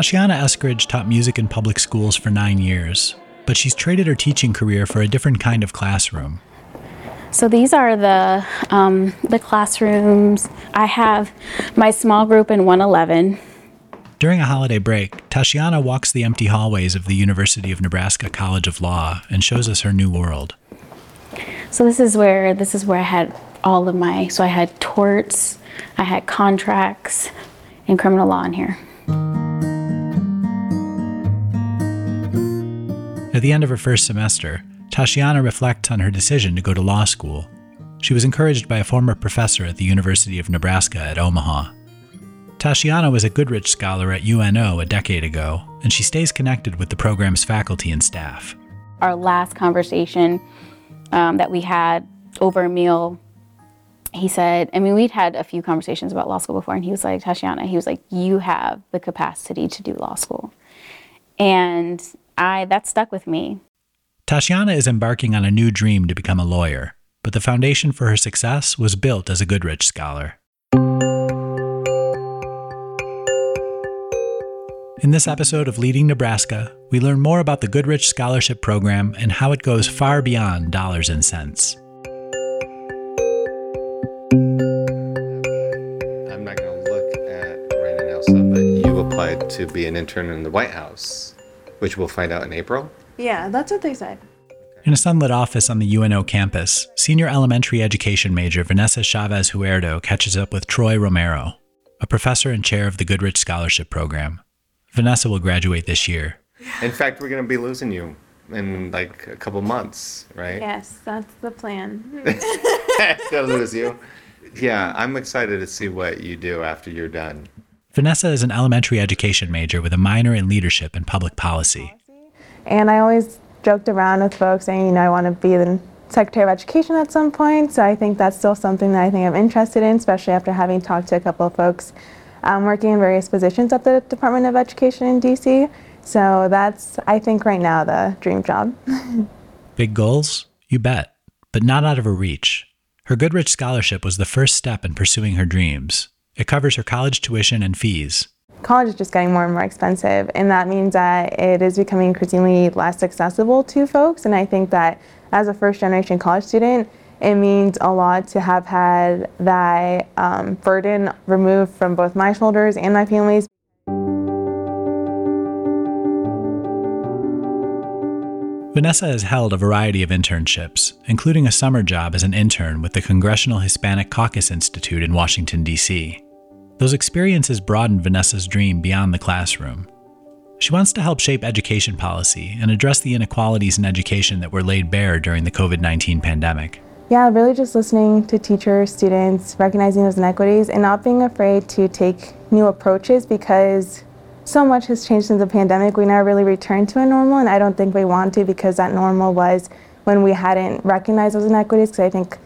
Tashiana Eskridge taught music in public schools for nine years, but she's traded her teaching career for a different kind of classroom. So these are the um, the classrooms. I have my small group in 111. During a holiday break, Tashiana walks the empty hallways of the University of Nebraska College of Law and shows us her new world. So this is where this is where I had all of my so I had torts, I had contracts, and criminal law in here. At the end of her first semester, Tashiana reflects on her decision to go to law school. She was encouraged by a former professor at the University of Nebraska at Omaha. Tashiana was a Goodrich Scholar at UNO a decade ago, and she stays connected with the program's faculty and staff. Our last conversation um, that we had over a meal, he said, I mean, we'd had a few conversations about law school before, and he was like, Tashiana, he was like, you have the capacity to do law school. And I that stuck with me. Tashiana is embarking on a new dream to become a lawyer, but the foundation for her success was built as a Goodrich Scholar. In this episode of Leading Nebraska, we learn more about the Goodrich Scholarship Program and how it goes far beyond dollars and cents. I'm not going to look at Ryan and Elsa, but you applied to be an intern in the White House, which we'll find out in April. Yeah, that's what they said. In a sunlit office on the UNO campus, senior elementary education major Vanessa Chavez Huerto catches up with Troy Romero, a professor and chair of the Goodrich Scholarship Program. Vanessa will graduate this year. In fact, we're going to be losing you in like a couple months, right? Yes, that's the plan. Gonna lose you. Yeah, I'm excited to see what you do after you're done. Vanessa is an elementary education major with a minor in leadership and public policy. And I always joked around with folks saying, you know, I want to be the Secretary of Education at some point. So I think that's still something that I think I'm interested in, especially after having talked to a couple of folks um, working in various positions at the Department of Education in DC. So that's, I think, right now the dream job. Big goals? You bet, but not out of her reach. Her Goodrich Scholarship was the first step in pursuing her dreams. It covers her college tuition and fees. College is just getting more and more expensive, and that means that it is becoming increasingly less accessible to folks. And I think that as a first generation college student, it means a lot to have had that um, burden removed from both my shoulders and my family's. Vanessa has held a variety of internships, including a summer job as an intern with the Congressional Hispanic Caucus Institute in Washington, D.C. Those experiences broadened Vanessa's dream beyond the classroom. She wants to help shape education policy and address the inequalities in education that were laid bare during the COVID 19 pandemic. Yeah, really just listening to teachers, students, recognizing those inequities, and not being afraid to take new approaches because so much has changed since the pandemic. We never really returned to a normal, and I don't think we want to because that normal was when we hadn't recognized those inequities. Because I think,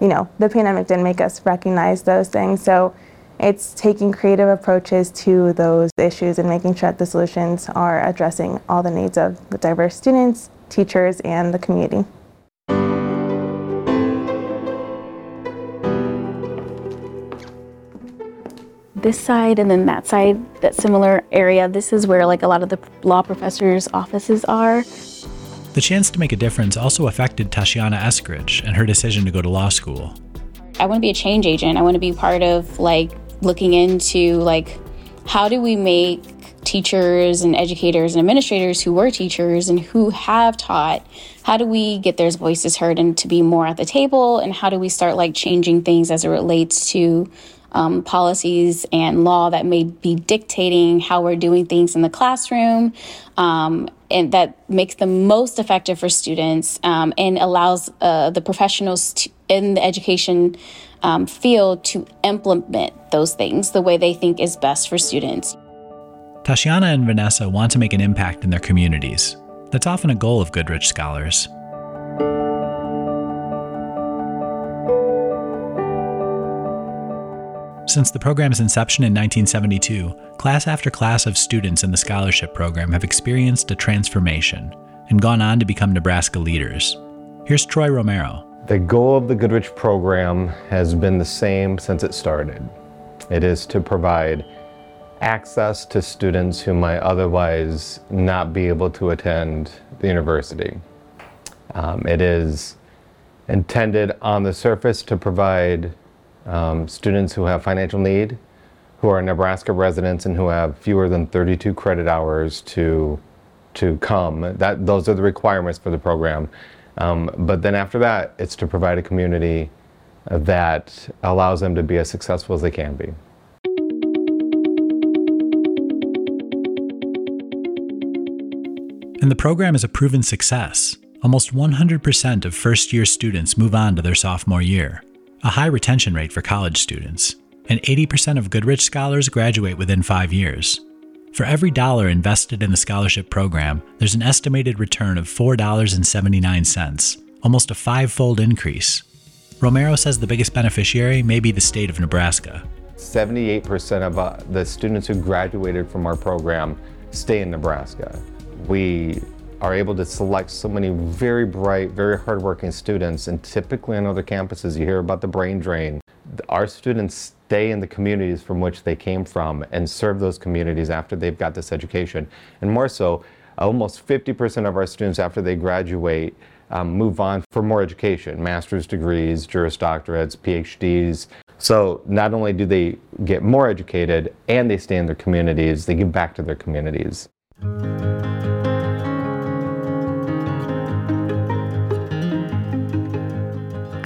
you know, the pandemic didn't make us recognize those things. So it's taking creative approaches to those issues and making sure that the solutions are addressing all the needs of the diverse students, teachers, and the community. This side and then that side, that similar area, this is where like a lot of the law professors' offices are. The chance to make a difference also affected Tashiana Eskridge and her decision to go to law school. I want to be a change agent. I want to be part of like looking into like how do we make teachers and educators and administrators who were teachers and who have taught how do we get their voices heard and to be more at the table? And how do we start like changing things as it relates to um, policies and law that may be dictating how we're doing things in the classroom um, and that makes them most effective for students um, and allows uh, the professionals in the education um, field to implement those things the way they think is best for students. Tashiana and Vanessa want to make an impact in their communities. That's often a goal of Goodrich scholars. Since the program's inception in 1972, class after class of students in the scholarship program have experienced a transformation and gone on to become Nebraska leaders. Here's Troy Romero. The goal of the Goodrich program has been the same since it started. It is to provide access to students who might otherwise not be able to attend the university. Um, it is intended on the surface to provide um, students who have financial need, who are Nebraska residents, and who have fewer than 32 credit hours to to come. That those are the requirements for the program. Um, but then after that, it's to provide a community that allows them to be as successful as they can be. And the program is a proven success. Almost 100% of first year students move on to their sophomore year, a high retention rate for college students, and 80% of Goodrich scholars graduate within five years. For every dollar invested in the scholarship program, there's an estimated return of $4.79, almost a five fold increase. Romero says the biggest beneficiary may be the state of Nebraska. 78% of uh, the students who graduated from our program stay in Nebraska. We are able to select so many very bright, very hardworking students, and typically on other campuses, you hear about the brain drain. Our students stay in the communities from which they came from and serve those communities after they've got this education. And more so, almost 50% of our students after they graduate um, move on for more education, master's degrees, Juris Doctorates, PhDs. So not only do they get more educated and they stay in their communities, they give back to their communities.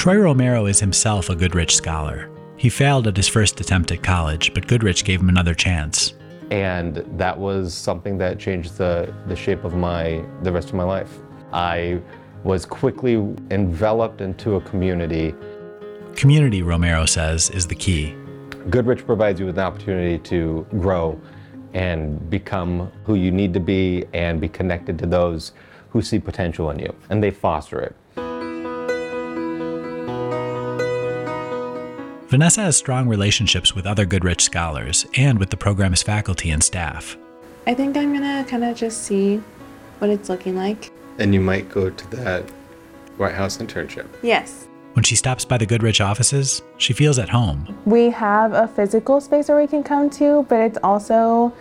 Troy Romero is himself a Goodrich scholar. He failed at his first attempt at college, but Goodrich gave him another chance. And that was something that changed the, the shape of my the rest of my life. I was quickly enveloped into a community. Community, Romero says, is the key. Goodrich provides you with an opportunity to grow and become who you need to be and be connected to those who see potential in you, and they foster it. Vanessa has strong relationships with other Goodrich scholars and with the program's faculty and staff. I think I'm gonna kind of just see what it's looking like. And you might go to that White House internship. Yes. When she stops by the Goodrich offices, she feels at home. We have a physical space where we can come to, but it's also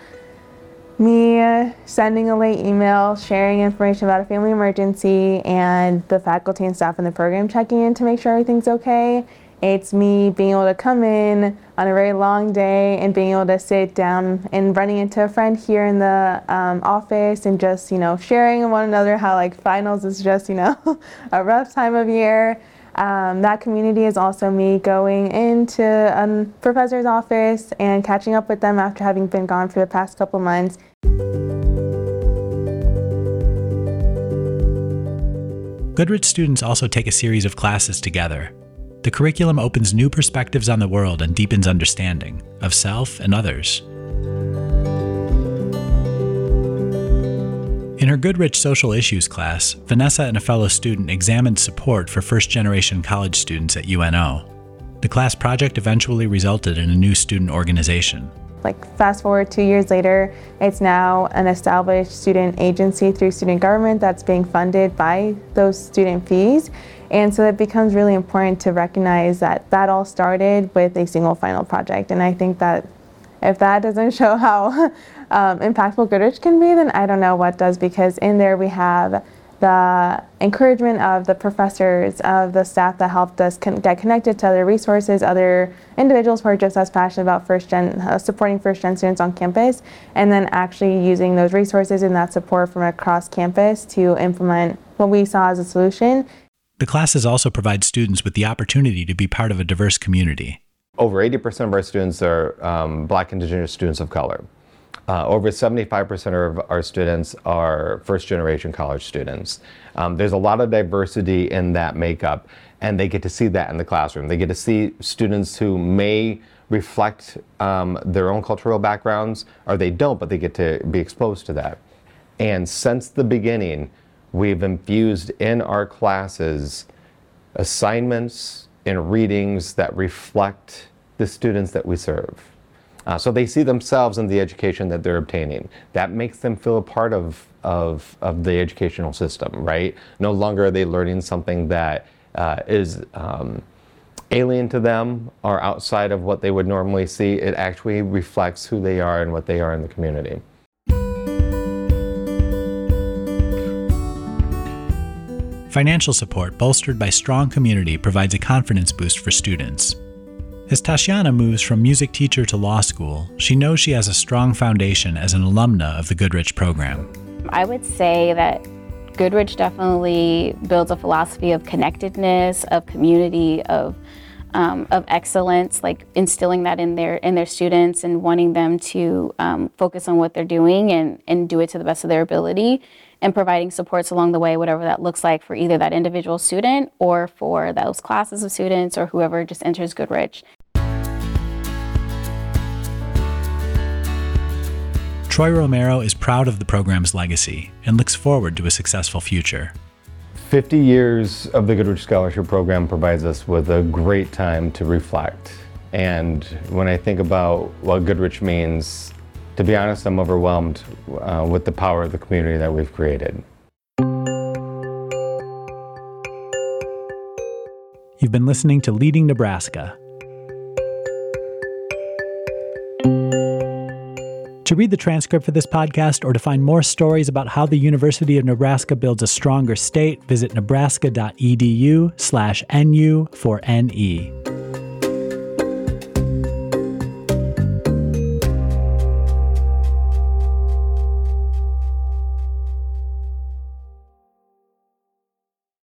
me sending a late email, sharing information about a family emergency, and the faculty and staff in the program checking in to make sure everything's okay. It's me being able to come in on a very long day and being able to sit down and running into a friend here in the um, office and just, you know, sharing with one another how like finals is just, you know, a rough time of year. Um, that community is also me going into a professor's office and catching up with them after having been gone for the past couple months. Goodrich students also take a series of classes together. The curriculum opens new perspectives on the world and deepens understanding of self and others. In her Goodrich Social Issues class, Vanessa and a fellow student examined support for first generation college students at UNO. The class project eventually resulted in a new student organization. Like, fast forward two years later, it's now an established student agency through student government that's being funded by those student fees. And so it becomes really important to recognize that that all started with a single final project. And I think that if that doesn't show how um, impactful Goodrich can be, then I don't know what does, because in there we have the encouragement of the professors, of the staff that helped us con- get connected to other resources, other individuals who are just as passionate about first gen, uh, supporting first gen students on campus, and then actually using those resources and that support from across campus to implement what we saw as a solution. The classes also provide students with the opportunity to be part of a diverse community. Over 80% of our students are um, Black Indigenous students of color. Uh, over 75% of our students are first generation college students. Um, there's a lot of diversity in that makeup, and they get to see that in the classroom. They get to see students who may reflect um, their own cultural backgrounds, or they don't, but they get to be exposed to that. And since the beginning, we've infused in our classes assignments and readings that reflect the students that we serve. Uh, so they see themselves in the education that they're obtaining. That makes them feel a part of, of, of the educational system, right? No longer are they learning something that uh, is um, alien to them or outside of what they would normally see. It actually reflects who they are and what they are in the community. Financial support bolstered by strong community provides a confidence boost for students. As Tashiana moves from music teacher to law school, she knows she has a strong foundation as an alumna of the Goodrich program. I would say that Goodrich definitely builds a philosophy of connectedness, of community, of um, of excellence, like instilling that in their in their students and wanting them to um, focus on what they're doing and and do it to the best of their ability, and providing supports along the way, whatever that looks like for either that individual student or for those classes of students or whoever just enters Goodrich. Troy Romero is proud of the program's legacy and looks forward to a successful future. 50 years of the Goodrich Scholarship Program provides us with a great time to reflect. And when I think about what Goodrich means, to be honest, I'm overwhelmed uh, with the power of the community that we've created. You've been listening to Leading Nebraska. To read the transcript for this podcast or to find more stories about how the University of Nebraska builds a stronger state, visit nebraska.edu slash NU for NE.